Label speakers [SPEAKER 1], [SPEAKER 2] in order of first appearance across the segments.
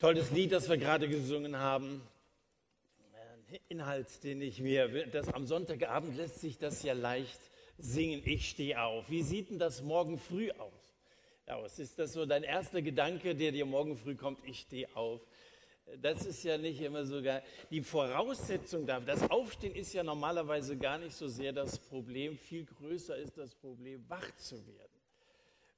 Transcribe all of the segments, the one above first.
[SPEAKER 1] Tolles Lied, das wir gerade gesungen haben. Inhalt, den ich mir, das am Sonntagabend lässt sich das ja leicht singen. Ich stehe auf. Wie sieht denn das morgen früh aus? aus? Ist das so dein erster Gedanke, der dir morgen früh kommt? Ich stehe auf. Das ist ja nicht immer sogar die Voraussetzung dafür. Das Aufstehen ist ja normalerweise gar nicht so sehr das Problem. Viel größer ist das Problem, wach zu werden.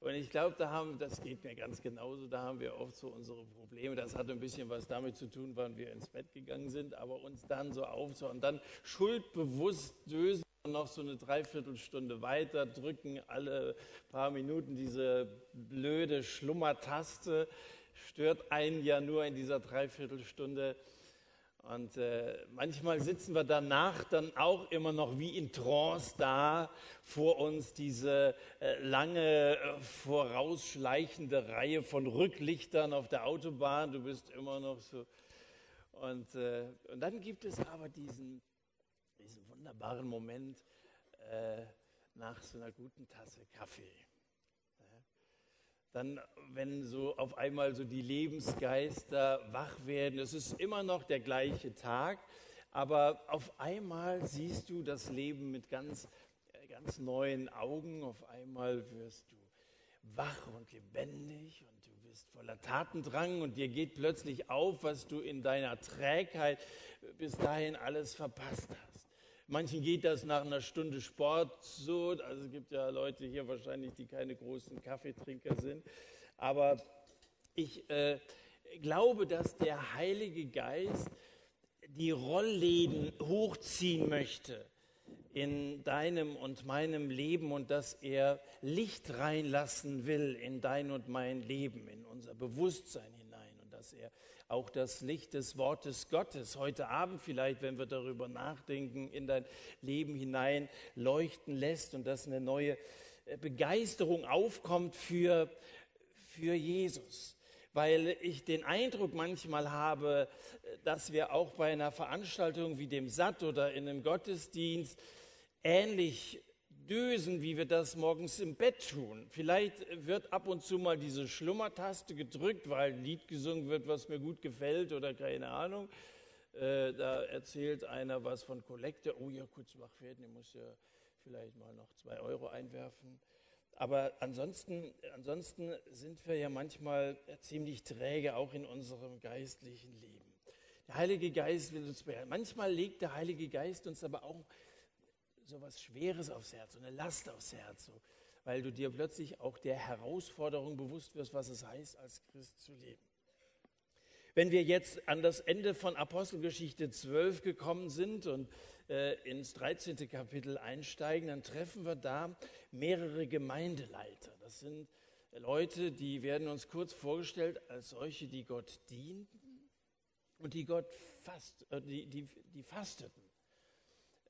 [SPEAKER 1] Und ich glaube, da haben, das geht mir ganz genauso, da haben wir oft so unsere Probleme. Das hat ein bisschen was damit zu tun, wann wir ins Bett gegangen sind, aber uns dann so aufzuhören dann schuldbewusst dösen noch so eine Dreiviertelstunde weiter, drücken alle paar Minuten diese blöde Schlummertaste, stört einen ja nur in dieser Dreiviertelstunde. Und äh, manchmal sitzen wir danach dann auch immer noch wie in Trance da, vor uns diese äh, lange äh, vorausschleichende Reihe von Rücklichtern auf der Autobahn. Du bist immer noch so. Und, äh, und dann gibt es aber diesen, diesen wunderbaren Moment äh, nach so einer guten Tasse Kaffee dann, wenn so auf einmal so die Lebensgeister wach werden, es ist immer noch der gleiche Tag, aber auf einmal siehst du das Leben mit ganz, äh, ganz neuen Augen, auf einmal wirst du wach und lebendig und du bist voller Tatendrang und dir geht plötzlich auf, was du in deiner Trägheit bis dahin alles verpasst hast. Manchen geht das nach einer Stunde Sport so. Also es gibt ja Leute hier wahrscheinlich, die keine großen Kaffeetrinker sind. Aber ich äh, glaube, dass der Heilige Geist die Rollläden hochziehen möchte in deinem und meinem Leben und dass er Licht reinlassen will in dein und mein Leben, in unser Bewusstsein hinein und dass er auch das Licht des Wortes Gottes heute Abend vielleicht, wenn wir darüber nachdenken, in dein Leben hinein leuchten lässt und dass eine neue äh, Begeisterung aufkommt für, für Jesus. Weil ich den Eindruck manchmal habe, äh, dass wir auch bei einer Veranstaltung wie dem Satt oder in einem Gottesdienst ähnlich dösen, wie wir das morgens im Bett tun. Vielleicht wird ab und zu mal diese Schlummertaste gedrückt, weil ein Lied gesungen wird, was mir gut gefällt oder keine Ahnung. Äh, da erzählt einer was von Kollekte. Oh ja, kurz wach werden, ich muss ja vielleicht mal noch zwei Euro einwerfen. Aber ansonsten, ansonsten sind wir ja manchmal ziemlich träge, auch in unserem geistlichen Leben. Der Heilige Geist will uns behelfen. Manchmal legt der Heilige Geist uns aber auch so was Schweres aufs Herz, so eine Last aufs Herz, so, weil du dir plötzlich auch der Herausforderung bewusst wirst, was es heißt, als Christ zu leben. Wenn wir jetzt an das Ende von Apostelgeschichte 12 gekommen sind und äh, ins 13. Kapitel einsteigen, dann treffen wir da mehrere Gemeindeleiter. Das sind Leute, die werden uns kurz vorgestellt als solche, die Gott dienten und die Gott fast, äh, die, die, die fasteten.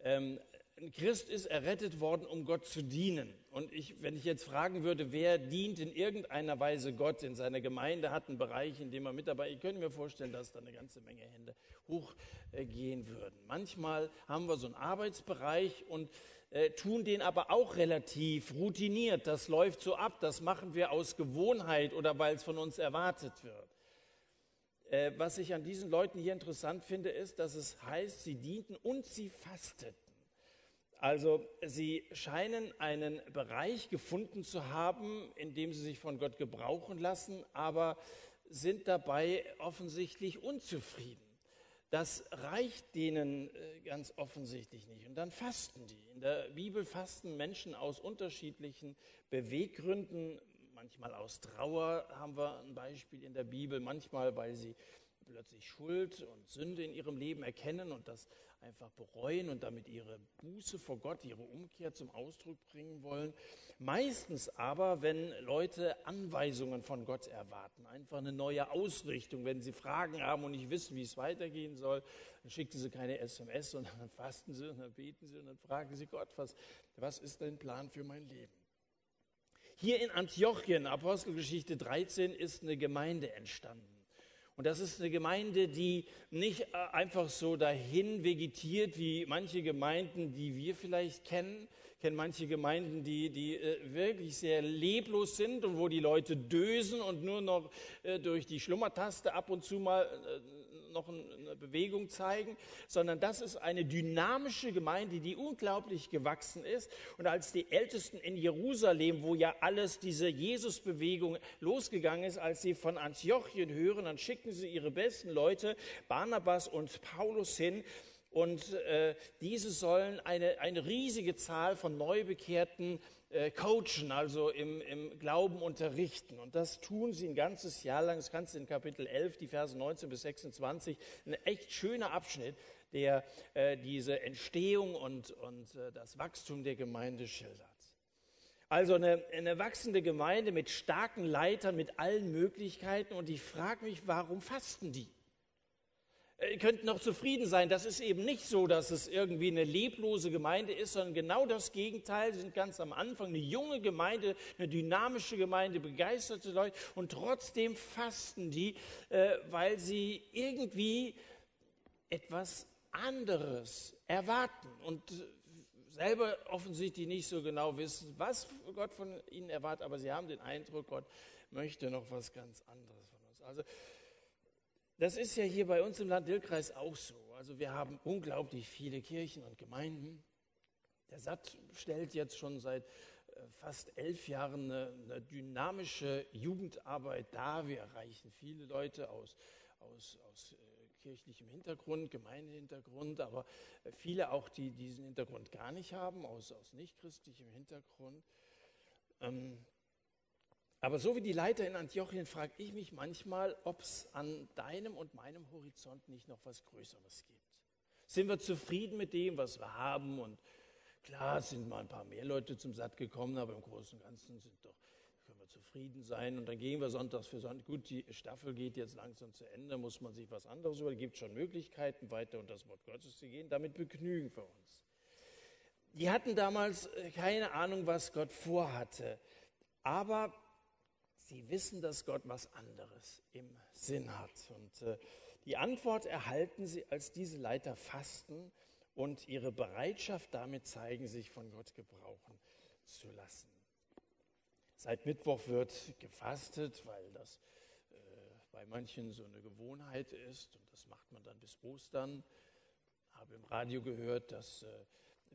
[SPEAKER 1] Ähm, ein Christ ist errettet worden, um Gott zu dienen. Und ich, wenn ich jetzt fragen würde, wer dient in irgendeiner Weise Gott in seiner Gemeinde, hat einen Bereich, in dem er mit dabei ich könnte mir vorstellen, dass da eine ganze Menge Hände hochgehen würden. Manchmal haben wir so einen Arbeitsbereich und äh, tun den aber auch relativ routiniert. Das läuft so ab, das machen wir aus Gewohnheit oder weil es von uns erwartet wird. Äh, was ich an diesen Leuten hier interessant finde, ist, dass es heißt, sie dienten und sie fasteten. Also sie scheinen einen Bereich gefunden zu haben, in dem sie sich von Gott gebrauchen lassen, aber sind dabei offensichtlich unzufrieden. Das reicht denen äh, ganz offensichtlich nicht. Und dann fasten die. In der Bibel fasten Menschen aus unterschiedlichen Beweggründen. Manchmal aus Trauer haben wir ein Beispiel in der Bibel, manchmal weil sie plötzlich Schuld und Sünde in ihrem Leben erkennen und das einfach bereuen und damit ihre Buße vor Gott, ihre Umkehr zum Ausdruck bringen wollen. Meistens aber, wenn Leute Anweisungen von Gott erwarten, einfach eine neue Ausrichtung, wenn sie Fragen haben und nicht wissen, wie es weitergehen soll, dann schicken sie keine SMS, sondern dann fasten sie und dann beten sie und dann fragen sie Gott, was, was ist dein Plan für mein Leben? Hier in Antiochien, Apostelgeschichte 13, ist eine Gemeinde entstanden. Und das ist eine Gemeinde, die nicht äh, einfach so dahin vegetiert wie manche Gemeinden, die wir vielleicht kennen. Ich kenne manche Gemeinden, die, die äh, wirklich sehr leblos sind und wo die Leute dösen und nur noch äh, durch die Schlummertaste ab und zu mal noch eine Bewegung zeigen, sondern das ist eine dynamische Gemeinde, die unglaublich gewachsen ist. Und als die Ältesten in Jerusalem, wo ja alles diese Jesusbewegung losgegangen ist, als sie von Antiochien hören, dann schicken sie ihre besten Leute, Barnabas und Paulus hin, und äh, diese sollen eine, eine riesige Zahl von Neubekehrten äh, coachen, also im, im Glauben unterrichten. Und das tun sie ein ganzes Jahr lang. Das kannst du in Kapitel 11, die Verse 19 bis 26, ein echt schöner Abschnitt, der äh, diese Entstehung und, und äh, das Wachstum der Gemeinde schildert. Also eine, eine wachsende Gemeinde mit starken Leitern, mit allen Möglichkeiten. Und ich frage mich, warum fasten die? Äh, könnt noch zufrieden sein. Das ist eben nicht so, dass es irgendwie eine leblose Gemeinde ist, sondern genau das Gegenteil. Sie sind ganz am Anfang eine junge Gemeinde, eine dynamische Gemeinde, begeisterte Leute und trotzdem fasten die, äh, weil sie irgendwie etwas anderes erwarten und selber offensichtlich nicht so genau wissen, was Gott von ihnen erwartet, aber sie haben den Eindruck, Gott möchte noch was ganz anderes von uns. Also das ist ja hier bei uns im Land Dillkreis auch so. Also wir haben unglaublich viele Kirchen und Gemeinden. Der SAT stellt jetzt schon seit äh, fast elf Jahren eine, eine, dynamische Jugendarbeit dar. Wir erreichen viele Leute aus, aus, aus äh, kirchlichem Hintergrund, Gemeindehintergrund, aber äh, viele auch, die diesen Hintergrund gar nicht haben, aus, aus nichtchristlichem Hintergrund. Ähm, aber so wie die Leiter in Antiochien frage ich mich manchmal, ob es an deinem und meinem Horizont nicht noch was Größeres gibt. Sind wir zufrieden mit dem, was wir haben? Und klar sind mal ein paar mehr Leute zum Satt gekommen, aber im Großen und Ganzen sind doch, können wir zufrieden sein. Und dann gehen wir sonntags für Sonntag. Gut, die Staffel geht jetzt langsam zu Ende, muss man sich was anderes über. Es gibt schon Möglichkeiten, weiter unter das Wort Gottes zu gehen. Damit begnügen wir uns. Die hatten damals keine Ahnung, was Gott vorhatte. Aber sie wissen, dass Gott was anderes im Sinn hat. Und äh, die Antwort erhalten sie, als diese Leiter fasten und ihre Bereitschaft damit zeigen, sich von Gott gebrauchen zu lassen. Seit Mittwoch wird gefastet, weil das äh, bei manchen so eine Gewohnheit ist und das macht man dann bis Ostern. Ich habe im Radio gehört, dass äh,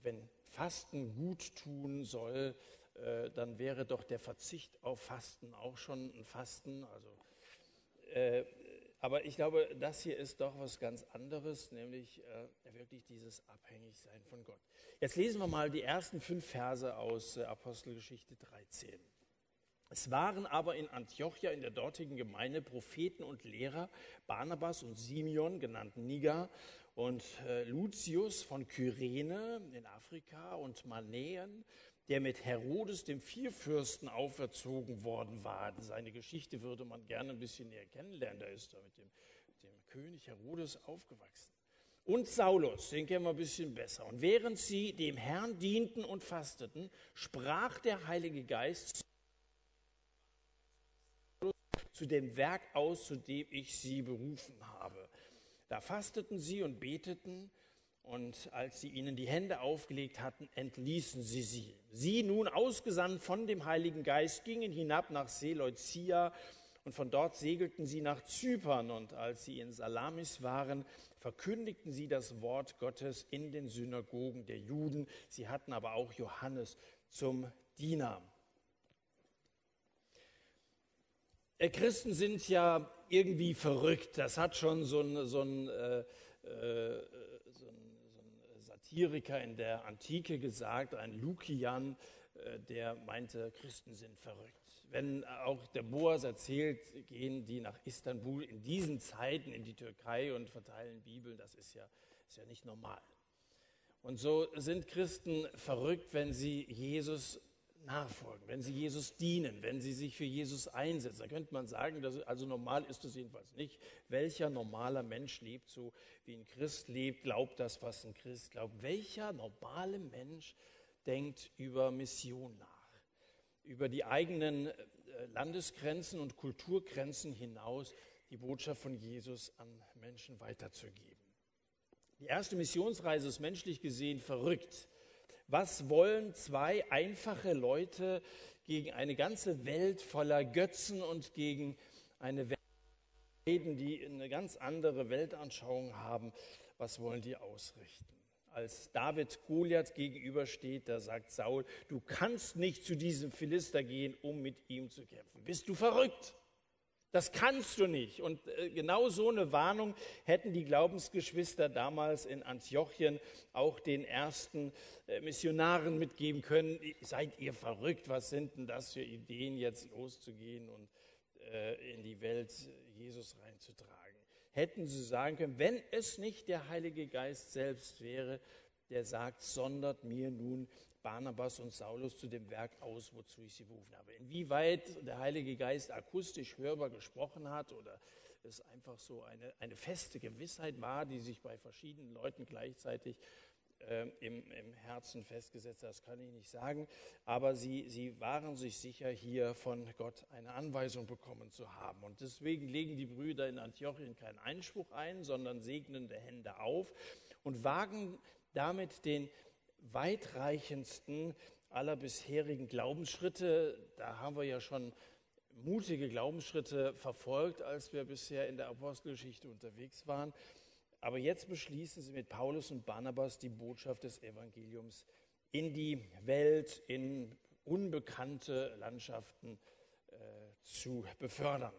[SPEAKER 1] wenn Fasten gut tun soll, äh, dann wäre doch der Verzicht auf Fasten auch schon ein Fasten. Also, äh, aber ich glaube, das hier ist doch was ganz anderes, nämlich äh, wirklich dieses Abhängigsein von Gott. Jetzt lesen wir mal die ersten fünf Verse aus äh, Apostelgeschichte 13. Es waren aber in Antiochia, in der dortigen Gemeinde, Propheten und Lehrer, Barnabas und Simeon, genannt Niger, und äh, Lucius von Kyrene in Afrika und Manäen der mit Herodes, dem Vierfürsten, auferzogen worden war. Seine Geschichte würde man gerne ein bisschen näher kennenlernen. Da ist er mit dem, dem König Herodes aufgewachsen. Und Saulus, den kennen wir ein bisschen besser. Und während sie dem Herrn dienten und fasteten, sprach der Heilige Geist zu dem Werk aus, zu dem ich sie berufen habe. Da fasteten sie und beteten und als sie ihnen die Hände aufgelegt hatten, entließen sie sie. Sie, nun ausgesandt von dem Heiligen Geist, gingen hinab nach Seleucia und von dort segelten sie nach Zypern. Und als sie in Salamis waren, verkündigten sie das Wort Gottes in den Synagogen der Juden. Sie hatten aber auch Johannes zum Diener. Äh, Christen sind ja irgendwie verrückt. Das hat schon so ein, so ein äh, äh, Satiriker in der Antike gesagt, ein Lukian, äh, der meinte, Christen sind verrückt. Wenn auch der Boas erzählt, gehen die nach Istanbul in diesen Zeiten in die Türkei und verteilen Bibeln, das ist ja, ist ja nicht normal. Und so sind Christen verrückt, wenn sie Jesus nachfolgen, wenn sie Jesus dienen, wenn sie sich für Jesus einsetzen. Da könnte man sagen, dass, also normal ist es jedenfalls nicht. Welcher normaler Mensch lebt so, wie ein Christ lebt, glaubt das, was ein Christ glaubt? Welcher normale Mensch denkt über Mission nach? Über die eigenen äh, Landesgrenzen und Kulturgrenzen hinaus die Botschaft von Jesus an Menschen weiterzugeben. Die erste Missionsreise ist menschlich gesehen verrückt. Was wollen zwei einfache Leute gegen eine ganze Welt voller Götzen und gegen eine Welt die eine ganz andere Weltanschauung haben? Was wollen die ausrichten? Als David Goliath gegenübersteht, da sagt Saul, du kannst nicht zu diesem Philister gehen, um mit ihm zu kämpfen. Bist du verrückt? Das kannst du nicht. Und äh, genau so eine Warnung hätten die Glaubensgeschwister damals in Antiochien auch den ersten äh, Missionaren mitgeben können. Seid ihr verrückt? Was sind denn das für Ideen, jetzt loszugehen und äh, in die Welt Jesus reinzutragen? Hätten sie sagen können, wenn es nicht der Heilige Geist selbst wäre, der sagt, sondert mir nun Barnabas und Saulus zu dem Werk aus, wozu ich sie berufen habe. Inwieweit der Heilige Geist akustisch hörbar gesprochen hat oder es einfach so eine, eine feste Gewissheit war, die sich bei verschiedenen Leuten gleichzeitig äh, im, im Herzen festgesetzt hat, das kann ich nicht sagen. Aber sie, sie waren sich sicher, hier von Gott eine Anweisung bekommen zu haben. Und deswegen legen die Brüder in Antiochien keinen Einspruch ein, sondern segnende Hände auf und wagen damit den weitreichendsten aller bisherigen Glaubensschritte. Da haben wir ja schon mutige Glaubensschritte verfolgt, als wir bisher in der Apostelgeschichte unterwegs waren. Aber jetzt beschließen sie mit Paulus und Barnabas die Botschaft des Evangeliums in die Welt, in unbekannte Landschaften äh, zu befördern.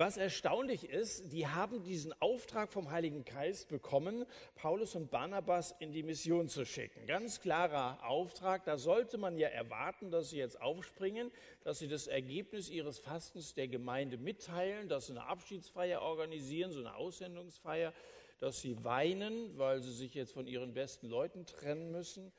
[SPEAKER 1] Was erstaunlich ist, die haben diesen Auftrag vom Heiligen Geist bekommen, Paulus und Barnabas in die Mission zu schicken. Ganz klarer Auftrag. Da sollte man ja erwarten, dass sie jetzt aufspringen, dass sie das Ergebnis ihres Fastens der Gemeinde mitteilen, dass sie eine Abschiedsfeier organisieren, so eine Aussendungsfeier, dass sie weinen, weil sie sich jetzt von ihren besten Leuten trennen müssen.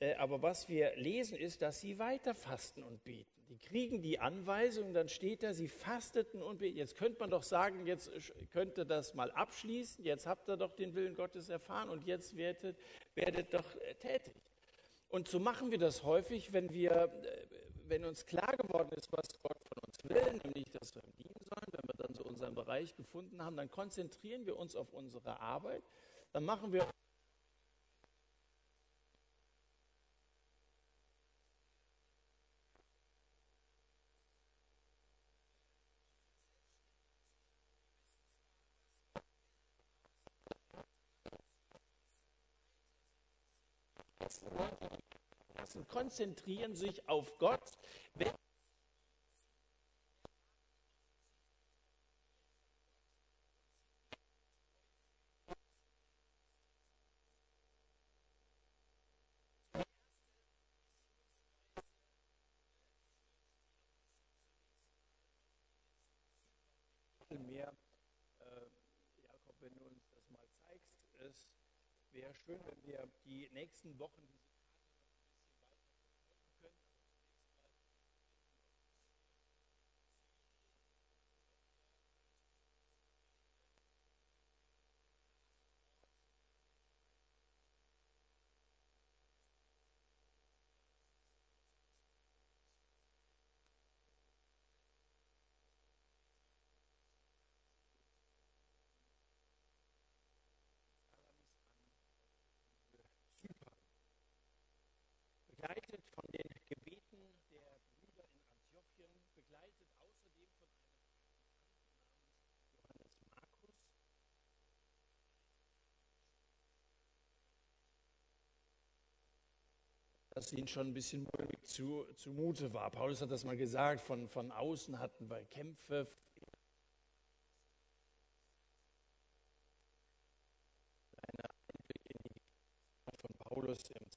[SPEAKER 1] Äh, aber was wir lesen ist, dass sie weiter fasten und beten. Die kriegen die Anweisung, dann steht da, sie fasteten und beten. Jetzt könnte man doch sagen, jetzt könnte das mal abschließen, jetzt habt ihr doch den Willen Gottes erfahren und jetzt werdet, werdet doch äh, tätig. Und so machen wir das häufig, wenn, wir, äh, wenn uns klar geworden ist, was Gott von uns will, nämlich, dass wir ihm dienen sollen, wenn wir dann so unseren Bereich gefunden haben, dann konzentrieren wir uns auf unsere Arbeit, dann machen wir lassen, konzentrieren sich auf Gott. Wenn mehr, äh, Jakob, wenn du uns das mal zeigst, es wäre schön, wenn wir die nächsten Wochen begleitet von den Gebeten der Brüder in Antiochien, begleitet außerdem von einem Johannes Markus. Dass ihnen schon ein bisschen mulmig zu, zumute war. Paulus hat das mal gesagt, von, von außen hatten wir Kämpfe, Paulus im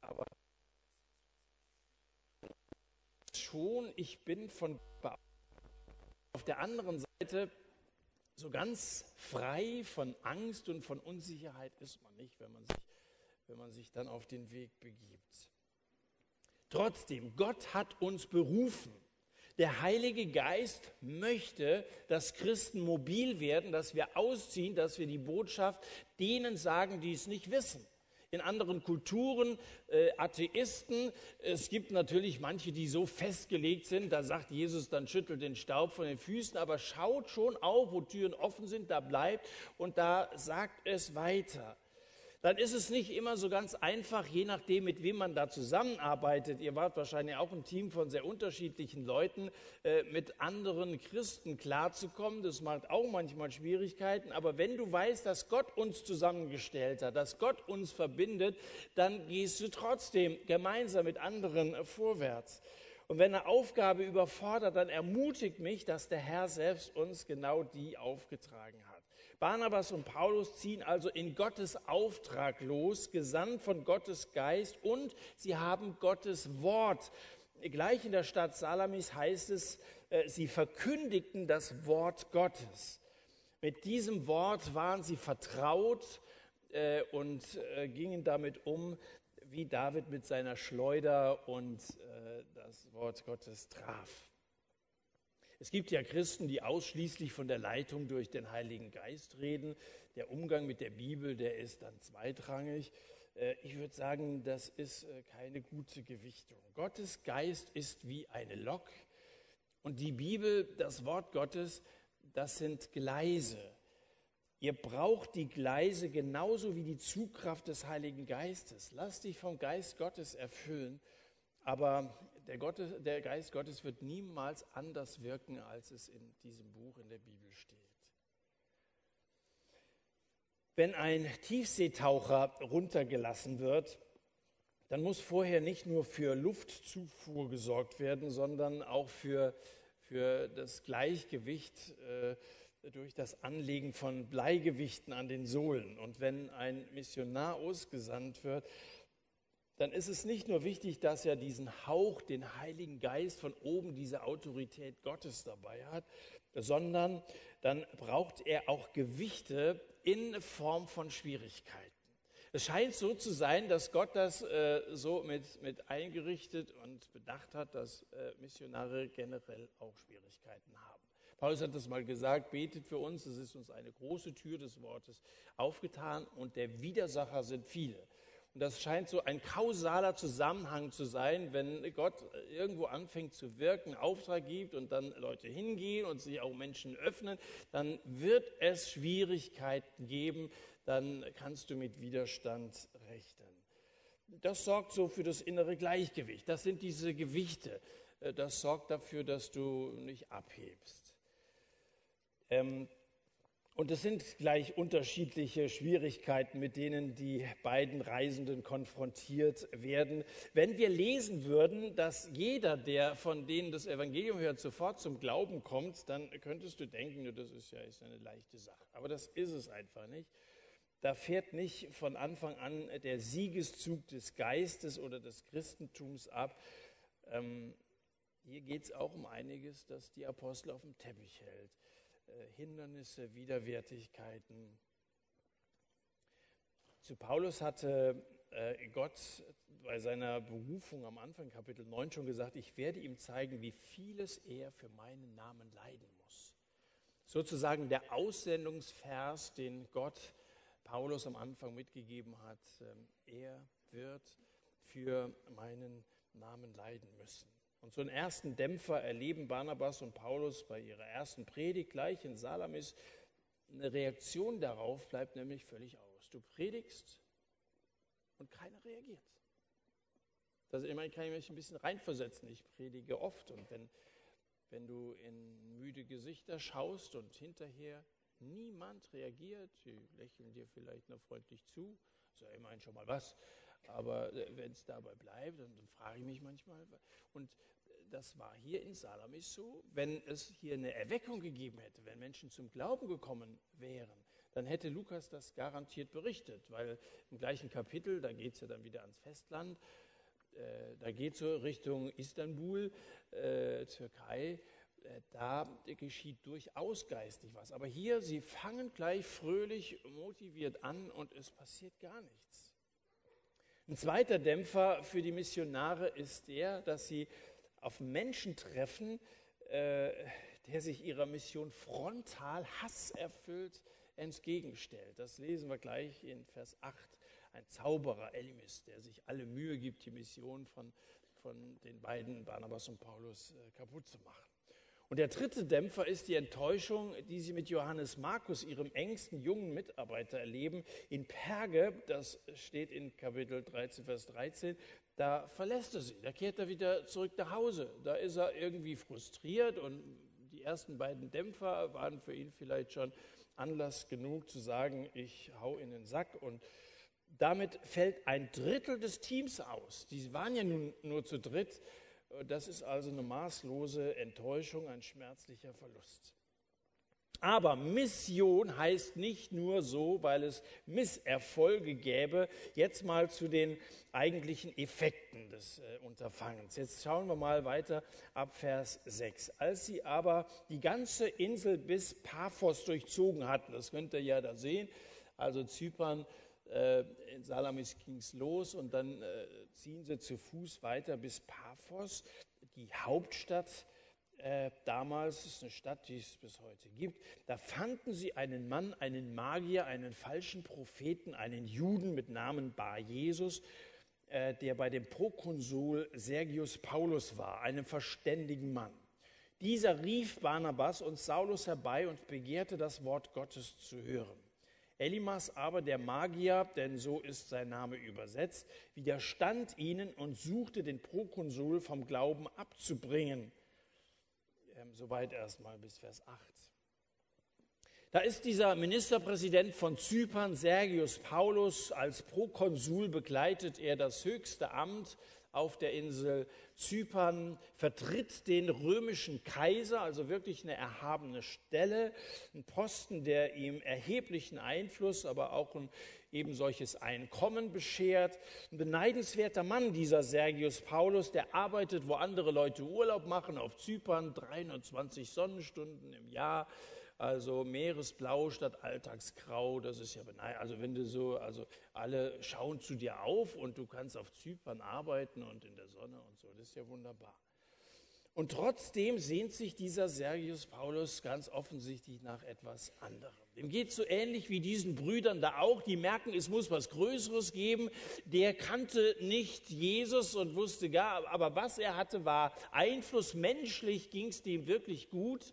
[SPEAKER 1] aber schon, ich bin von auf der anderen Seite so ganz frei von Angst und von Unsicherheit ist man nicht, wenn man sich, wenn man sich dann auf den Weg begibt. Trotzdem, Gott hat uns berufen. Der Heilige Geist möchte, dass Christen mobil werden, dass wir ausziehen, dass wir die Botschaft denen sagen, die es nicht wissen in anderen Kulturen, äh, Atheisten. Es gibt natürlich manche, die so festgelegt sind, da sagt Jesus, dann schüttelt den Staub von den Füßen, aber schaut schon auf, wo Türen offen sind, da bleibt. Und da sagt es weiter dann ist es nicht immer so ganz einfach, je nachdem, mit wem man da zusammenarbeitet. Ihr wart wahrscheinlich auch ein Team von sehr unterschiedlichen Leuten, äh, mit anderen Christen klarzukommen. Das macht auch manchmal Schwierigkeiten. Aber wenn du weißt, dass Gott uns zusammengestellt hat, dass Gott uns verbindet, dann gehst du trotzdem gemeinsam mit anderen vorwärts. Und wenn eine Aufgabe überfordert, dann ermutigt mich, dass der Herr selbst uns genau die aufgetragen hat. Barnabas und Paulus ziehen also in Gottes Auftrag los, gesandt von Gottes Geist und sie haben Gottes Wort. Gleich in der Stadt Salamis heißt es, äh, sie verkündigten das Wort Gottes. Mit diesem Wort waren sie vertraut äh, und äh, gingen damit um, wie David mit seiner Schleuder und das Wort Gottes traf. Es gibt ja Christen, die ausschließlich von der Leitung durch den Heiligen Geist reden. Der Umgang mit der Bibel, der ist dann zweitrangig. Äh, ich würde sagen, das ist äh, keine gute Gewichtung. Gottes Geist ist wie eine Lok und die Bibel, das Wort Gottes, das sind Gleise. Ihr braucht die Gleise genauso wie die Zugkraft des Heiligen Geistes. Lass dich vom Geist Gottes erfüllen, aber der, Gottes, der Geist Gottes wird niemals anders wirken, als es in diesem Buch in der Bibel steht. Wenn ein Tiefseetaucher runtergelassen wird, dann muss vorher nicht nur für Luftzufuhr gesorgt werden, sondern auch für, für das Gleichgewicht äh, durch das Anlegen von Bleigewichten an den Sohlen. Und wenn ein Missionar ausgesandt wird, dann ist es nicht nur wichtig, dass er diesen Hauch, den Heiligen Geist von oben, diese Autorität Gottes dabei hat, sondern dann braucht er auch Gewichte in Form von Schwierigkeiten. Es scheint so zu sein, dass Gott das äh, so mit, mit eingerichtet und bedacht hat, dass äh, Missionare generell auch Schwierigkeiten haben. Paulus hat das mal gesagt, betet für uns, es ist uns eine große Tür des Wortes aufgetan und der Widersacher sind viele. Und das scheint so ein kausaler Zusammenhang zu sein, wenn Gott irgendwo anfängt zu wirken, Auftrag gibt und dann Leute hingehen und sich auch Menschen öffnen, dann wird es Schwierigkeiten geben, dann kannst du mit Widerstand rechnen. Das sorgt so für das innere Gleichgewicht. Das sind diese Gewichte. Das sorgt dafür, dass du nicht abhebst. Ähm, und es sind gleich unterschiedliche Schwierigkeiten, mit denen die beiden Reisenden konfrontiert werden. Wenn wir lesen würden, dass jeder, der von denen das Evangelium hört, sofort zum Glauben kommt, dann könntest du denken, das ist ja ist eine leichte Sache. Aber das ist es einfach nicht. Da fährt nicht von Anfang an der Siegeszug des Geistes oder des Christentums ab. Ähm, hier geht es auch um einiges, das die Apostel auf dem Teppich hält. Äh, Hindernisse, Widerwärtigkeiten. Zu Paulus hatte äh, Gott bei seiner Berufung am Anfang Kapitel 9 schon gesagt, ich werde ihm zeigen, wie vieles er für meinen Namen leiden muss. Sozusagen der Aussendungsvers, den Gott Paulus am Anfang mitgegeben hat, ähm, er wird für meinen Namen leiden müssen. Und so einen ersten Dämpfer erleben Barnabas und Paulus bei ihrer ersten Predigt gleich in Salamis. Eine Reaktion darauf bleibt nämlich völlig aus. Du predigst und keiner reagiert. Das immerhin kann ich mich ein bisschen reinversetzen. Ich predige oft und wenn, wenn du in müde Gesichter schaust und hinterher niemand reagiert, die lächeln dir vielleicht nur freundlich zu, ist ja immerhin schon mal was. Aber äh, wenn es dabei bleibt, dann, dann frage ich mich manchmal. Und das war hier in Salamis so. Wenn es hier eine Erweckung gegeben hätte, wenn Menschen zum Glauben gekommen wären, dann hätte Lukas das garantiert berichtet, weil im gleichen Kapitel, da geht es ja dann wieder ans Festland, äh, da geht es so Richtung Istanbul, äh, Türkei, äh, da geschieht durchaus geistig was. Aber hier, sie fangen gleich fröhlich, motiviert an und es passiert gar nichts. Ein zweiter Dämpfer für die Missionare ist der, dass sie auf Menschen treffen, äh, der sich ihrer Mission frontal hasserfüllt entgegenstellt. Das lesen wir gleich in Vers 8. Ein Zauberer, Elimis, der sich alle Mühe gibt, die Mission von, von den beiden, Barnabas und Paulus, äh, kaputt zu machen. Und der dritte Dämpfer ist die Enttäuschung, die sie mit Johannes Markus, ihrem engsten jungen Mitarbeiter, erleben. In Perge, das steht in Kapitel 13, Vers 13, da verlässt er sie, da kehrt er wieder zurück nach Hause. Da ist er irgendwie frustriert und die ersten beiden Dämpfer waren für ihn vielleicht schon Anlass genug zu sagen, ich hau in den Sack und damit fällt ein Drittel des Teams aus. Die waren ja nun nur zu dritt. Das ist also eine maßlose Enttäuschung, ein schmerzlicher Verlust. Aber Mission heißt nicht nur so, weil es Misserfolge gäbe. Jetzt mal zu den eigentlichen Effekten des äh, Unterfangens. Jetzt schauen wir mal weiter ab Vers 6. Als sie aber die ganze Insel bis Paphos durchzogen hatten, das könnt ihr ja da sehen, also Zypern, in Salamis ging es los und dann äh, ziehen sie zu Fuß weiter bis Paphos, die Hauptstadt äh, damals, ist eine Stadt, die es bis heute gibt, da fanden sie einen Mann, einen Magier, einen falschen Propheten, einen Juden mit Namen Bar Jesus, äh, der bei dem Prokonsul Sergius Paulus war, einem verständigen Mann. Dieser rief Barnabas und Saulus herbei und begehrte das Wort Gottes zu hören. Elimas aber, der Magier, denn so ist sein Name übersetzt, widerstand ihnen und suchte den Prokonsul vom Glauben abzubringen. Ähm, soweit erstmal bis Vers 8. Da ist dieser Ministerpräsident von Zypern, Sergius Paulus, als Prokonsul begleitet er das höchste Amt auf der Insel Zypern, vertritt den römischen Kaiser, also wirklich eine erhabene Stelle, ein Posten, der ihm erheblichen Einfluss, aber auch ein eben solches Einkommen beschert. Ein beneidenswerter Mann, dieser Sergius Paulus, der arbeitet, wo andere Leute Urlaub machen, auf Zypern, 320 Sonnenstunden im Jahr. Also Meeresblau statt Alltagsgrau, das ist ja beneidenswert. Also wenn du so, also alle schauen zu dir auf und du kannst auf Zypern arbeiten und in der Sonne und so, das ist ja wunderbar. Und trotzdem sehnt sich dieser Sergius Paulus ganz offensichtlich nach etwas anderem. Dem geht so ähnlich wie diesen Brüdern da auch. Die merken, es muss was Größeres geben. Der kannte nicht Jesus und wusste gar, aber was er hatte, war Einfluss. Menschlich ging es dem wirklich gut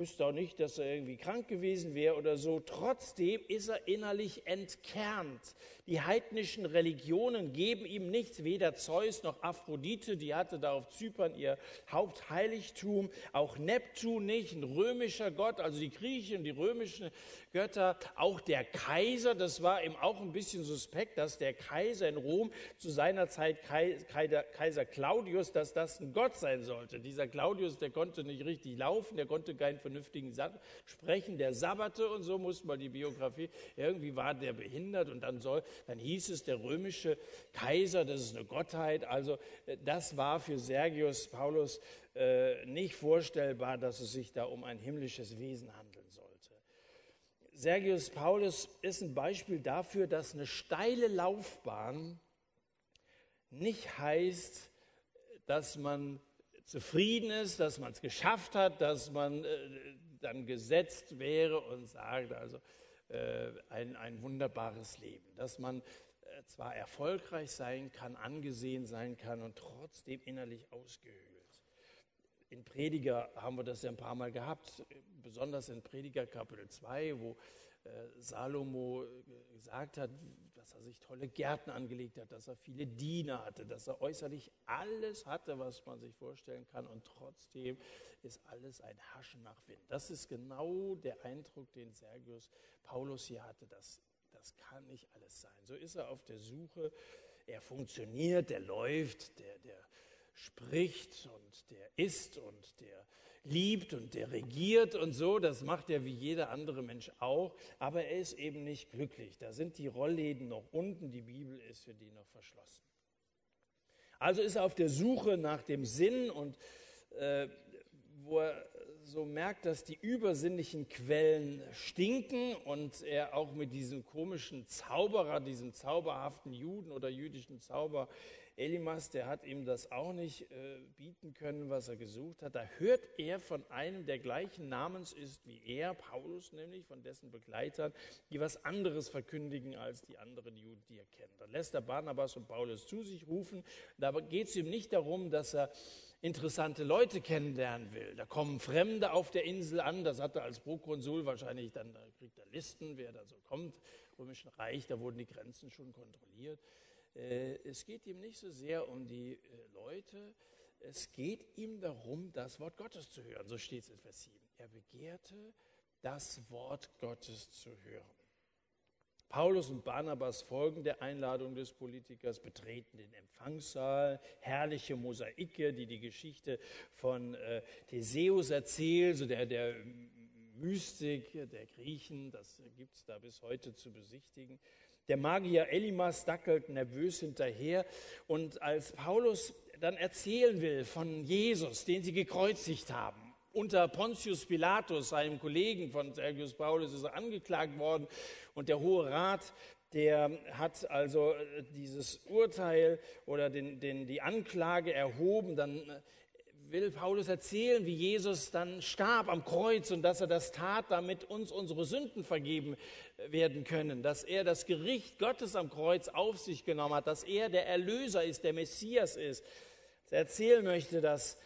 [SPEAKER 1] wüsste auch nicht, dass er irgendwie krank gewesen wäre oder so. Trotzdem ist er innerlich entkernt. Die heidnischen Religionen geben ihm nichts, weder Zeus noch Aphrodite, die hatte da auf Zypern ihr Hauptheiligtum, auch Neptun nicht, ein römischer Gott, also die Griechen und die römischen Götter, auch der Kaiser, das war ihm auch ein bisschen suspekt, dass der Kaiser in Rom zu seiner Zeit Kaiser Claudius, dass das ein Gott sein sollte. Dieser Claudius, der konnte nicht richtig laufen, der konnte keinen vernünftigen Satz sprechen, der sabberte und so musste mal die Biografie, irgendwie war der behindert und dann soll, dann hieß es der römische Kaiser, das ist eine Gottheit, also äh, das war für Sergius Paulus äh, nicht vorstellbar, dass es sich da um ein himmlisches Wesen handelt. Sergius Paulus ist ein Beispiel dafür, dass eine steile Laufbahn nicht heißt, dass man zufrieden ist, dass man es geschafft hat, dass man äh, dann gesetzt wäre und sagt, also äh, ein, ein wunderbares Leben, dass man äh, zwar erfolgreich sein kann, angesehen sein kann und trotzdem innerlich ausgehöhlt. In Prediger haben wir das ja ein paar Mal gehabt, besonders in Prediger Kapitel 2, wo äh, Salomo äh, gesagt hat, dass er sich tolle Gärten angelegt hat, dass er viele Diener hatte, dass er äußerlich alles hatte, was man sich vorstellen kann und trotzdem ist alles ein Haschen nach Wind. Das ist genau der Eindruck, den Sergius Paulus hier hatte. Das, das kann nicht alles sein. So ist er auf der Suche. Er funktioniert, der läuft, der, der spricht und der isst und der liebt und der regiert und so. Das macht er wie jeder andere Mensch auch. Aber er ist eben nicht glücklich. Da sind die Rollläden noch unten. Die Bibel ist für die noch verschlossen. Also ist er auf der Suche nach dem Sinn und äh, wo er so merkt, dass die übersinnlichen Quellen stinken und er auch mit diesem komischen Zauberer, diesem zauberhaften Juden oder jüdischen Zauber Elimas, der hat ihm das auch nicht äh, bieten können, was er gesucht hat. Da hört er von einem, der gleichen Namens ist wie er, Paulus nämlich, von dessen Begleitern, die was anderes verkündigen als die anderen Juden, die er kennt. Dann lässt er Barnabas und Paulus zu sich rufen. Da geht es ihm nicht darum, dass er interessante Leute kennenlernen will. Da kommen Fremde auf der Insel an, das hat er als Prokonsul wahrscheinlich, dann da kriegt er Listen, wer da so kommt, römischen Reich, da wurden die Grenzen schon kontrolliert. Äh, es geht ihm nicht so sehr um die äh, Leute, es geht ihm darum, das Wort Gottes zu hören. So steht es in Vers 7. Er begehrte, das Wort Gottes zu hören. Paulus und Barnabas folgen der Einladung des Politikers, betreten den Empfangssaal, herrliche Mosaike, die die Geschichte von äh, Theseus erzählen, so der, der Mystik der Griechen, das gibt es da bis heute zu besichtigen. Der Magier Elimas dackelt nervös hinterher und als Paulus dann erzählen will von Jesus, den sie gekreuzigt haben, unter Pontius Pilatus, seinem Kollegen von Sergius Paulus, ist er angeklagt worden und der Hohe Rat, der hat also äh, dieses Urteil oder den, den, die Anklage erhoben. Dann will Paulus erzählen, wie Jesus dann starb am Kreuz und dass er das tat, damit uns unsere Sünden vergeben äh, werden können, dass er das Gericht Gottes am Kreuz auf sich genommen hat, dass er der Erlöser ist, der Messias ist. Er erzählen möchte, dass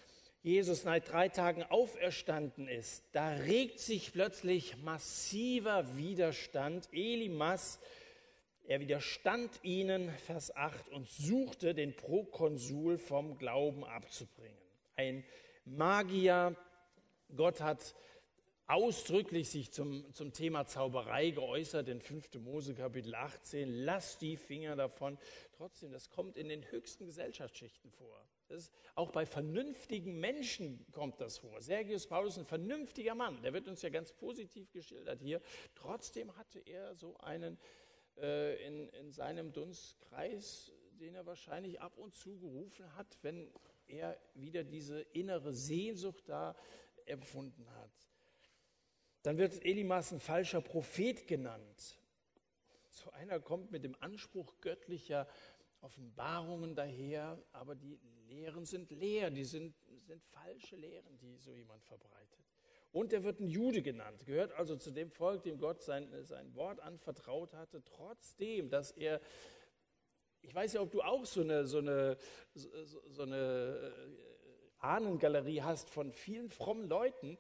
[SPEAKER 1] Jesus nach drei Tagen auferstanden ist, da regt sich plötzlich massiver Widerstand. Elimas, er widerstand ihnen, Vers 8, und suchte den Prokonsul vom Glauben abzubringen. Ein Magier, Gott hat ausdrücklich sich zum, zum Thema Zauberei geäußert in 5. Mose Kapitel 18. Lass die Finger davon. Trotzdem, das kommt in den höchsten Gesellschaftsschichten vor. Das auch bei vernünftigen Menschen kommt das vor. Sergius Paulus, ein vernünftiger Mann, der wird uns ja ganz positiv geschildert hier. Trotzdem hatte er so einen äh, in, in seinem Dunstkreis, den er wahrscheinlich ab und zu gerufen hat, wenn er wieder diese innere Sehnsucht da empfunden hat. Dann wird Elimas ein falscher Prophet genannt. So einer kommt mit dem Anspruch göttlicher Offenbarungen daher, aber die Lehren sind leer, die sind, sind falsche Lehren, die so jemand verbreitet. Und er wird ein Jude genannt, gehört also zu dem Volk, dem Gott sein, sein Wort anvertraut hatte, trotzdem, dass er, ich weiß ja, ob du auch so eine, so eine, so, eine äh, Ahnengalerie hast von vielen frommen Leuten,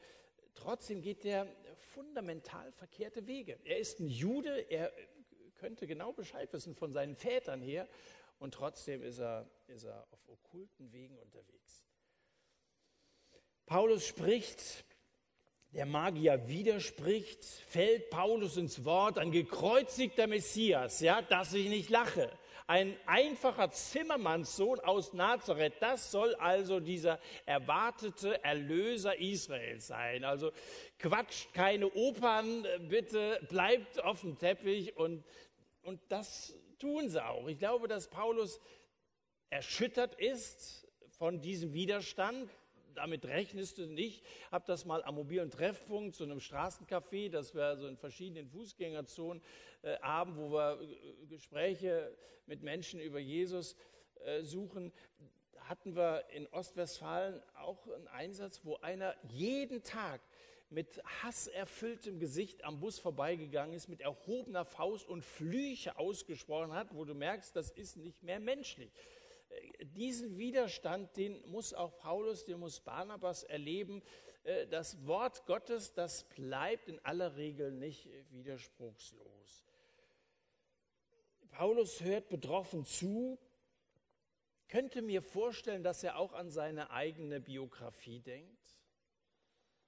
[SPEAKER 1] trotzdem geht der fundamental verkehrte Wege. Er ist ein Jude, er könnte genau Bescheid wissen von seinen Vätern her und trotzdem ist er, ist er auf okkulten Wegen unterwegs. Paulus spricht, der Magier widerspricht, fällt Paulus ins Wort, ein gekreuzigter Messias, ja, dass ich nicht lache. Ein einfacher Zimmermannssohn aus Nazareth, das soll also dieser erwartete Erlöser Israels sein. Also quatscht keine Opern, bitte bleibt auf dem Teppich und, und das tun sie auch. Ich glaube, dass Paulus erschüttert ist von diesem Widerstand. Damit rechnest du nicht. Ich habe das mal am mobilen Treffpunkt zu einem Straßencafé, das wir so in verschiedenen Fußgängerzonen äh, haben, wo wir äh, Gespräche mit Menschen über Jesus äh, suchen. Hatten wir in Ostwestfalen auch einen Einsatz, wo einer jeden Tag mit hasserfülltem Gesicht am Bus vorbeigegangen ist, mit erhobener Faust und Flüche ausgesprochen hat, wo du merkst, das ist nicht mehr menschlich. Diesen Widerstand, den muss auch Paulus, den muss Barnabas erleben. Äh, das Wort Gottes, das bleibt in aller Regel nicht widerspruchslos. Paulus hört betroffen zu, könnte mir vorstellen, dass er auch an seine eigene Biografie denkt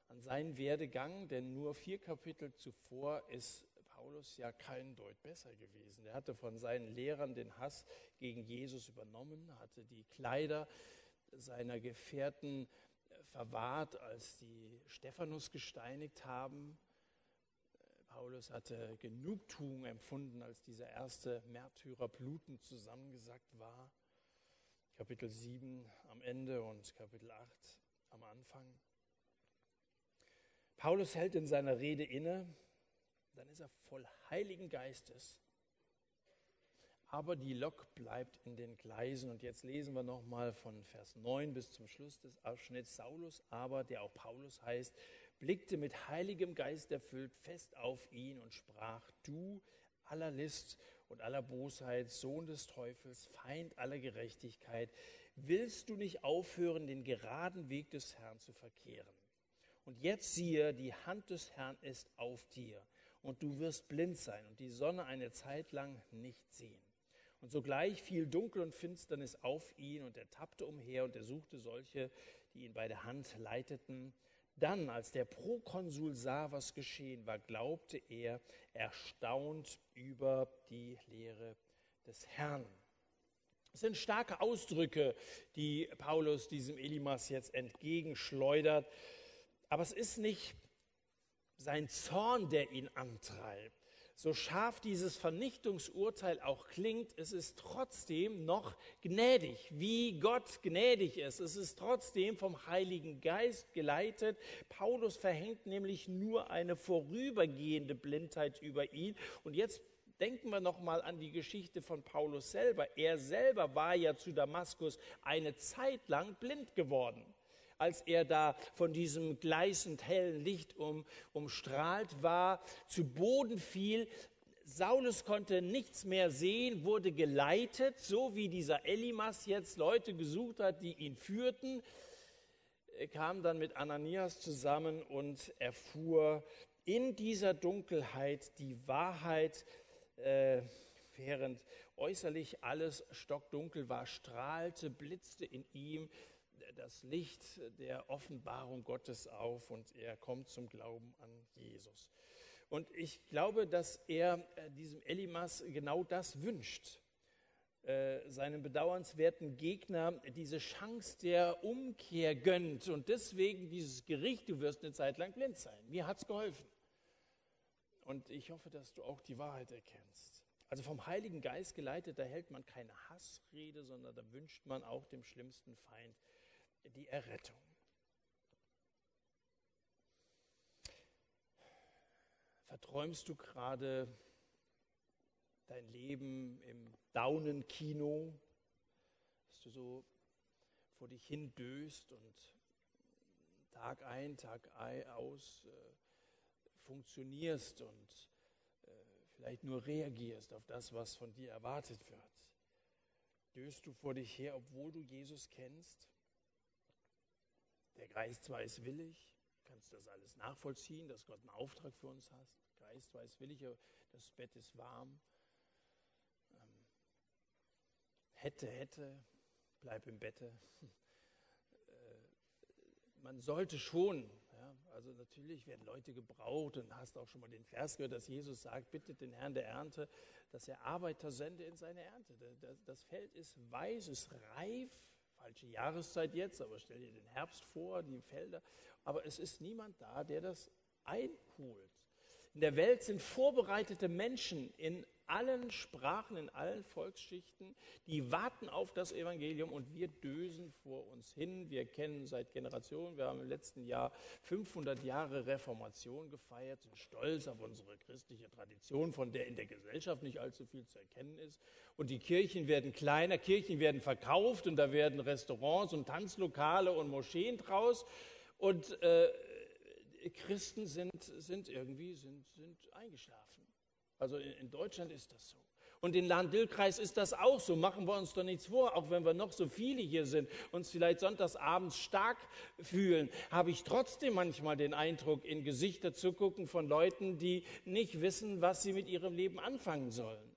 [SPEAKER 1] an seinen Werdegang, denn nur vier Kapitel zuvor ist Paulus ja kein Deut besser gewesen. Er hatte von seinen Lehrern den Hass gegen Jesus übernommen, hatte die Kleider seiner Gefährten verwahrt, als die Stephanus gesteinigt haben. Paulus hatte Genugtuung empfunden, als dieser erste Märtyrer blutend zusammengesackt war. Kapitel 7 am Ende und Kapitel 8 am Anfang. Paulus hält in seiner Rede inne, dann ist er voll Heiligen Geistes, aber die Lok bleibt in den Gleisen. Und jetzt lesen wir nochmal von Vers 9 bis zum Schluss des Abschnitts. Saulus aber, der auch Paulus heißt, blickte mit heiligem Geist erfüllt fest auf ihn und sprach, du aller List und aller Bosheit, Sohn des Teufels, Feind aller Gerechtigkeit, willst du nicht aufhören, den geraden Weg des Herrn zu verkehren? Und jetzt siehe, die Hand des Herrn ist auf dir, und du wirst blind sein und die Sonne eine Zeit lang nicht sehen. Und sogleich fiel Dunkel und Finsternis auf ihn, und er tappte umher und er suchte solche, die ihn bei der Hand leiteten. Dann, als der Prokonsul sah, was geschehen war, glaubte er erstaunt über die Lehre des Herrn. Es sind starke Ausdrücke, die Paulus diesem Elimas jetzt entgegenschleudert. Aber es ist nicht sein Zorn, der ihn antreibt. So scharf dieses Vernichtungsurteil auch klingt, es ist trotzdem noch gnädig, wie Gott gnädig ist. Es ist trotzdem vom Heiligen Geist geleitet. Paulus verhängt nämlich nur eine vorübergehende Blindheit über ihn. Und jetzt denken wir noch mal an die Geschichte von Paulus selber. Er selber war ja zu Damaskus eine Zeit lang blind geworden als er da von diesem gleißend hellen Licht um, umstrahlt war, zu Boden fiel. Saulus konnte nichts mehr sehen, wurde geleitet, so wie dieser Elimas jetzt Leute gesucht hat, die ihn führten. Er kam dann mit Ananias zusammen und erfuhr in dieser Dunkelheit die Wahrheit, äh, während äußerlich alles stockdunkel war, strahlte, blitzte in ihm das Licht der Offenbarung Gottes auf und er kommt zum Glauben an Jesus. Und ich glaube, dass er äh, diesem Elimas genau das wünscht, äh, seinem bedauernswerten Gegner diese Chance der Umkehr gönnt und deswegen dieses Gericht, du wirst eine Zeit lang blind sein. Mir hat es geholfen. Und ich hoffe, dass du auch die Wahrheit erkennst. Also vom Heiligen Geist geleitet, da hält man keine Hassrede, sondern da wünscht man auch dem schlimmsten Feind die Errettung. Verträumst du gerade dein Leben im Daunenkino, dass du so vor dich hin döst und Tag ein, Tag aus äh, funktionierst und äh, vielleicht nur reagierst auf das, was von dir erwartet wird? Döst du vor dich her, obwohl du Jesus kennst? Der Geist weiß willig, kannst das alles nachvollziehen, dass Gott einen Auftrag für uns hat. Der Geist weiß willig, das Bett ist warm. Ähm, hätte, hätte, bleib im Bette. Äh, man sollte schon, ja, also natürlich werden Leute gebraucht und hast auch schon mal den Vers gehört, dass Jesus sagt, bittet den Herrn der Ernte, dass er Arbeiter sende in seine Ernte. Das Feld ist weiß, ist reif, falsche Jahreszeit jetzt, aber stell dir den Herbst vor, die Felder. Aber es ist niemand da, der das einholt. In der Welt sind vorbereitete Menschen in allen Sprachen, in allen Volksschichten, die warten auf das Evangelium und wir dösen vor uns hin. Wir kennen seit Generationen, wir haben im letzten Jahr 500 Jahre Reformation gefeiert, sind stolz auf unsere christliche Tradition, von der in der Gesellschaft nicht allzu viel zu erkennen ist. Und die Kirchen werden kleiner, Kirchen werden verkauft und da werden Restaurants und Tanzlokale und Moscheen draus. Und äh, Christen sind, sind irgendwie sind, sind eingeschlafen. Also in Deutschland ist das so. Und in Lahn-Dill-Kreis ist das auch so. Machen wir uns doch nichts vor. Auch wenn wir noch so viele hier sind, uns vielleicht sonntagsabends stark fühlen, habe ich trotzdem manchmal den Eindruck, in Gesichter zu gucken von Leuten, die nicht wissen, was sie mit ihrem Leben anfangen sollen.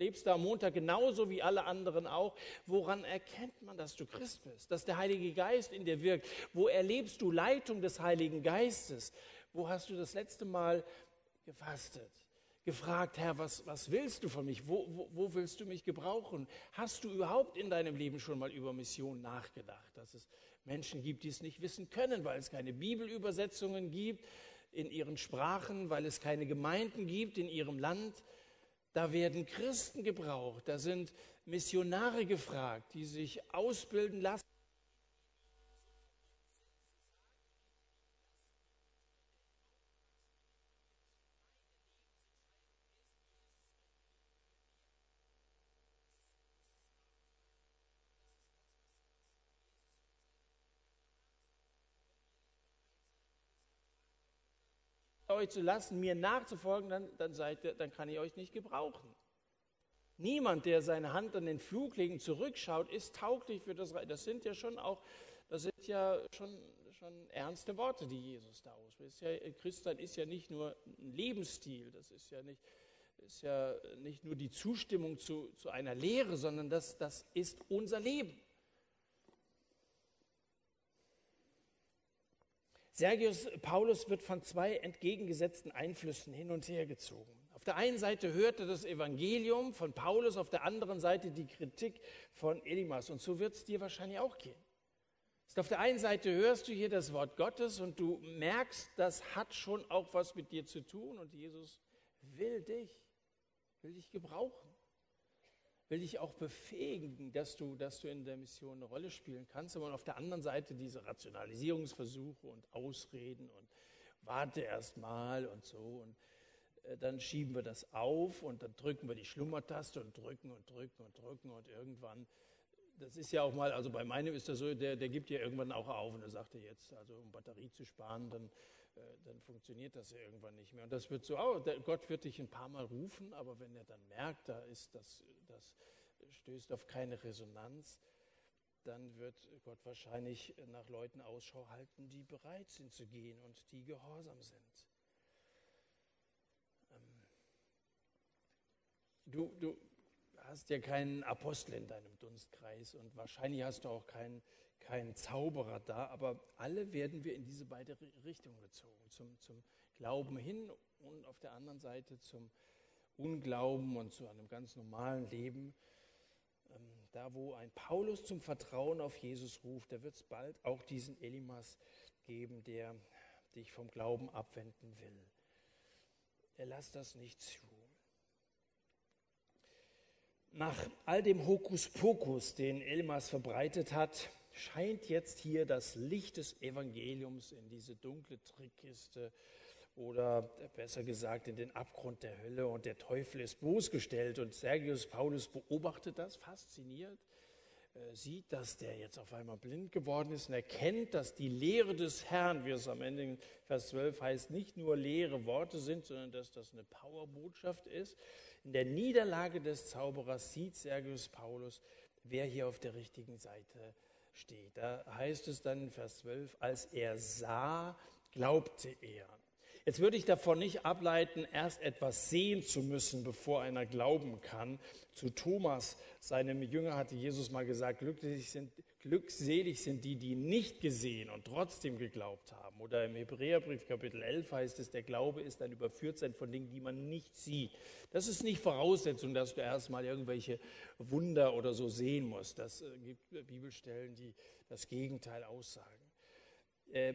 [SPEAKER 1] Lebst du am Montag genauso wie alle anderen auch? Woran erkennt man, dass du Christ bist? Dass der Heilige Geist in dir wirkt? Wo erlebst du Leitung des Heiligen Geistes? Wo hast du das letzte Mal gefastet? gefragt, Herr, was, was willst du von mich? Wo, wo, wo willst du mich gebrauchen? Hast du überhaupt in deinem Leben schon mal über Mission nachgedacht? Dass es Menschen gibt, die es nicht wissen können, weil es keine Bibelübersetzungen gibt in ihren Sprachen, weil es keine Gemeinden gibt in ihrem Land. Da werden Christen gebraucht, da sind Missionare gefragt, die sich ausbilden lassen euch zu lassen, mir nachzufolgen, dann, dann, seid, dann kann ich euch nicht gebrauchen. Niemand, der seine Hand an den Fluglegen zurückschaut, ist tauglich für das Reich. Das sind ja schon auch, das sind ja schon, schon ernste Worte, die Jesus da ausspricht. Ja, Christsein ist ja nicht nur ein Lebensstil, das ist ja nicht, ist ja nicht nur die Zustimmung zu, zu einer Lehre, sondern das, das ist unser Leben. Sergius Paulus wird von zwei entgegengesetzten Einflüssen hin und her gezogen. Auf der einen Seite hört er das Evangelium von Paulus, auf der anderen Seite die Kritik von Elimas. Und so wird es dir wahrscheinlich auch gehen. Auf der einen Seite hörst du hier das Wort Gottes und du merkst, das hat schon auch was mit dir zu tun und Jesus will dich, will dich gebrauchen will dich auch befähigen, dass du, dass du in der Mission eine Rolle spielen kannst. Aber auf der anderen Seite diese Rationalisierungsversuche und Ausreden und warte erst mal und so. Und äh, dann schieben wir das auf und dann drücken wir die Schlummertaste und drücken und drücken und drücken und irgendwann, das ist ja auch mal, also bei meinem ist das so, der, der gibt ja irgendwann auch auf und er sagte jetzt, also um Batterie zu sparen, dann dann funktioniert das ja irgendwann nicht mehr. Und das wird so, oh, Gott wird dich ein paar Mal rufen, aber wenn er dann merkt, da ist das, das stößt auf keine Resonanz, dann wird Gott wahrscheinlich nach Leuten Ausschau halten, die bereit sind zu gehen und die gehorsam sind. Ähm, du, du hast ja keinen Apostel in deinem Dunstkreis und wahrscheinlich hast du auch keinen kein Zauberer da, aber alle werden wir in diese beide Richtungen gezogen. Zum, zum Glauben hin und auf der anderen Seite zum Unglauben und zu einem ganz normalen Leben. Ähm, da, wo ein Paulus zum Vertrauen auf Jesus ruft, da wird es bald auch diesen Elimas geben, der dich vom Glauben abwenden will. Er lässt das nicht zu. Nach all dem Hokuspokus, den Elimas verbreitet hat, scheint jetzt hier das Licht des Evangeliums in diese dunkle Trickkiste oder besser gesagt in den Abgrund der Hölle und der Teufel ist bloßgestellt. Und Sergius Paulus beobachtet das, fasziniert, äh, sieht, dass der jetzt auf einmal blind geworden ist und erkennt, dass die Lehre des Herrn, wie es am Ende in Vers 12 heißt, nicht nur leere Worte sind, sondern dass das eine Powerbotschaft ist. In der Niederlage des Zauberers sieht Sergius Paulus, wer hier auf der richtigen Seite ist steht. Da heißt es dann in Vers 12, als er sah, glaubte er. Jetzt würde ich davon nicht ableiten, erst etwas sehen zu müssen, bevor einer glauben kann. Zu Thomas, seinem Jünger, hatte Jesus mal gesagt, glücklich sind, glückselig sind die, die nicht gesehen und trotzdem geglaubt haben. Oder im Hebräerbrief Kapitel 11 heißt es, der Glaube ist ein Überführtsein von Dingen, die man nicht sieht. Das ist nicht Voraussetzung, dass du erstmal irgendwelche Wunder oder so sehen musst. Das äh, gibt Bibelstellen, die das Gegenteil aussagen. Äh,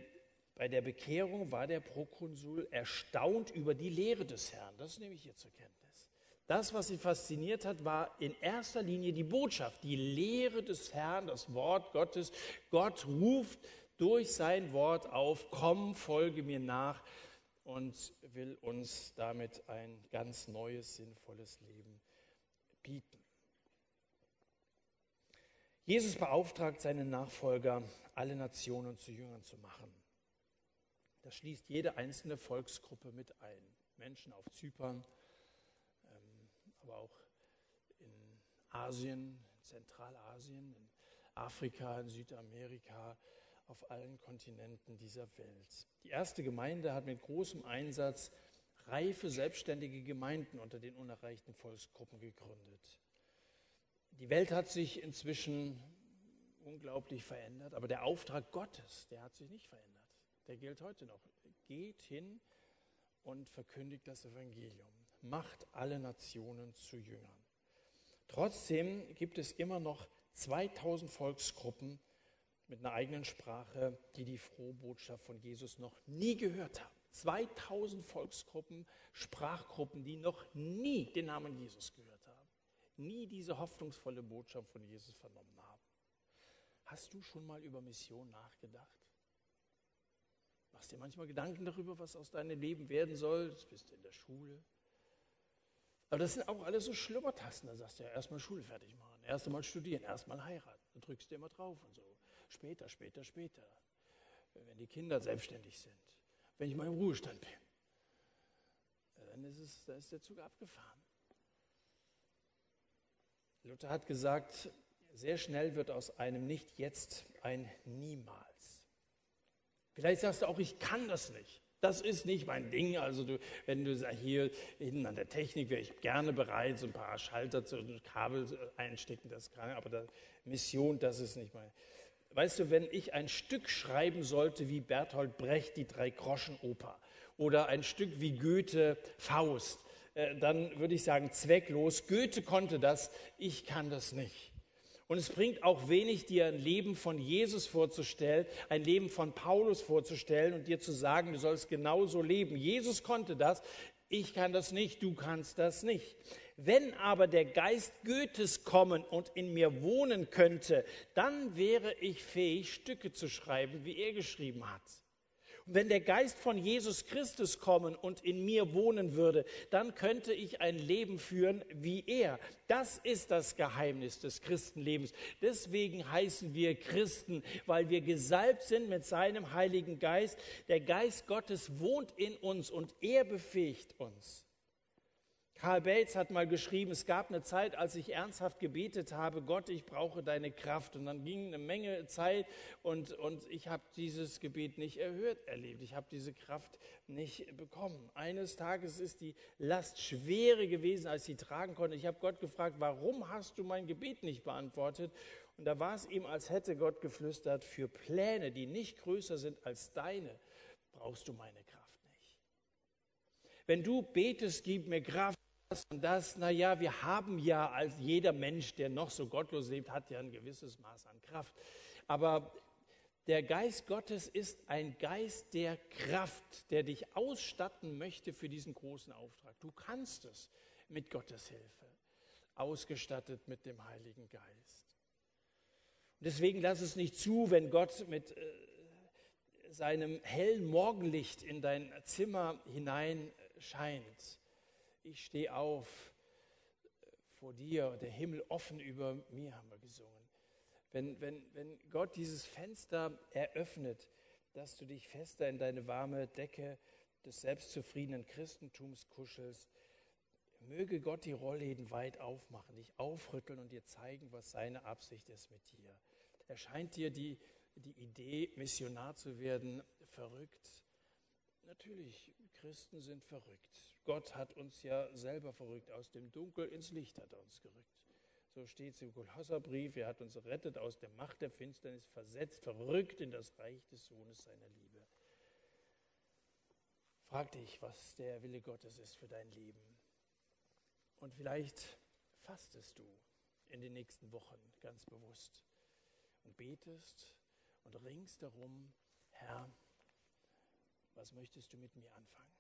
[SPEAKER 1] bei der Bekehrung war der Prokonsul erstaunt über die Lehre des Herrn. Das nehme ich hier zur Kenntnis. Das, was ihn fasziniert hat, war in erster Linie die Botschaft, die Lehre des Herrn, das Wort Gottes. Gott ruft durch sein Wort auf, komm, folge mir nach und will uns damit ein ganz neues, sinnvolles Leben bieten. Jesus beauftragt seine Nachfolger, alle Nationen zu Jüngern zu machen. Das schließt jede einzelne Volksgruppe mit ein. Menschen auf Zypern, aber auch in Asien, in Zentralasien, in Afrika, in Südamerika, auf allen Kontinenten dieser Welt. Die erste Gemeinde hat mit großem Einsatz reife, selbstständige Gemeinden unter den unerreichten Volksgruppen gegründet. Die Welt hat sich inzwischen unglaublich verändert, aber der Auftrag Gottes, der hat sich nicht verändert der gilt heute noch. Geht hin und verkündigt das Evangelium. Macht alle Nationen zu Jüngern. Trotzdem gibt es immer noch 2000 Volksgruppen mit einer eigenen Sprache, die die frohe Botschaft von Jesus noch nie gehört haben. 2000 Volksgruppen, Sprachgruppen, die noch nie den Namen Jesus gehört haben, nie diese hoffnungsvolle Botschaft von Jesus vernommen haben. Hast du schon mal über Mission nachgedacht? Machst dir manchmal Gedanken darüber, was aus deinem Leben werden soll? Bist du in der Schule. Aber das sind auch alles so Schlummertasten. Da sagst du ja erstmal Schule fertig machen, erst einmal studieren, erst mal heiraten. Da drückst du immer drauf und so. Später, später, später. Wenn die Kinder selbstständig sind. Wenn ich mal im Ruhestand bin. Dann ist, es, dann ist der Zug abgefahren. Luther hat gesagt, sehr schnell wird aus einem Nicht jetzt ein Niemals. Vielleicht sagst du auch, ich kann das nicht. Das ist nicht mein Ding. Also du, wenn du sagst, hier hinten an der Technik wäre ich gerne bereit, so ein paar Schalter zu Kabel einstecken, das kann, aber die Mission, das ist nicht mein. Weißt du, wenn ich ein Stück schreiben sollte wie Bertolt Brecht, die Drei-Groschen-Oper, oder ein Stück wie Goethe, Faust, äh, dann würde ich sagen, zwecklos. Goethe konnte das, ich kann das nicht. Und es bringt auch wenig, dir ein Leben von Jesus vorzustellen, ein Leben von Paulus vorzustellen und dir zu sagen, du sollst genauso leben. Jesus konnte das, ich kann das nicht, du kannst das nicht. Wenn aber der Geist Goethes kommen und in mir wohnen könnte, dann wäre ich fähig, Stücke zu schreiben, wie er geschrieben hat. Wenn der Geist von Jesus Christus kommen und in mir wohnen würde, dann könnte ich ein Leben führen wie er. Das ist das Geheimnis des Christenlebens. Deswegen heißen wir Christen, weil wir gesalbt sind mit seinem Heiligen Geist. Der Geist Gottes wohnt in uns und er befähigt uns. Karl Bates hat mal geschrieben, es gab eine Zeit, als ich ernsthaft gebetet habe, Gott, ich brauche deine Kraft. Und dann ging eine Menge Zeit und, und ich habe dieses Gebet nicht erhört erlebt. Ich habe diese Kraft nicht bekommen. Eines Tages ist die Last schwerer gewesen, als sie tragen konnte. Ich habe Gott gefragt, warum hast du mein Gebet nicht beantwortet? Und da war es ihm, als hätte Gott geflüstert, für Pläne, die nicht größer sind als deine, brauchst du meine Kraft nicht. Wenn du betest, gib mir Kraft, das und das. Naja, wir haben ja als jeder Mensch, der noch so gottlos lebt, hat ja ein gewisses Maß an Kraft. Aber der Geist Gottes ist ein Geist der Kraft, der dich ausstatten möchte für diesen großen Auftrag. Du kannst es mit Gottes Hilfe, ausgestattet mit dem Heiligen Geist. Und deswegen lass es nicht zu, wenn Gott mit äh, seinem hellen Morgenlicht in dein Zimmer hinein scheint ich stehe auf vor dir, der Himmel offen über mir, haben wir gesungen. Wenn, wenn, wenn Gott dieses Fenster eröffnet, dass du dich fester in deine warme Decke des selbstzufriedenen Christentums kuschelst, möge Gott die Rollläden weit aufmachen, dich aufrütteln und dir zeigen, was seine Absicht ist mit dir. Erscheint dir die, die Idee, Missionar zu werden, verrückt? Natürlich, Christen sind verrückt. Gott hat uns ja selber verrückt. Aus dem Dunkel ins Licht hat er uns gerückt. So steht es im Kolosserbrief. Er hat uns rettet aus der Macht der Finsternis, versetzt, verrückt in das Reich des Sohnes seiner Liebe. Frag dich, was der Wille Gottes ist für dein Leben. Und vielleicht fastest du in den nächsten Wochen ganz bewusst und betest und ringst darum, Herr, was möchtest du mit mir anfangen?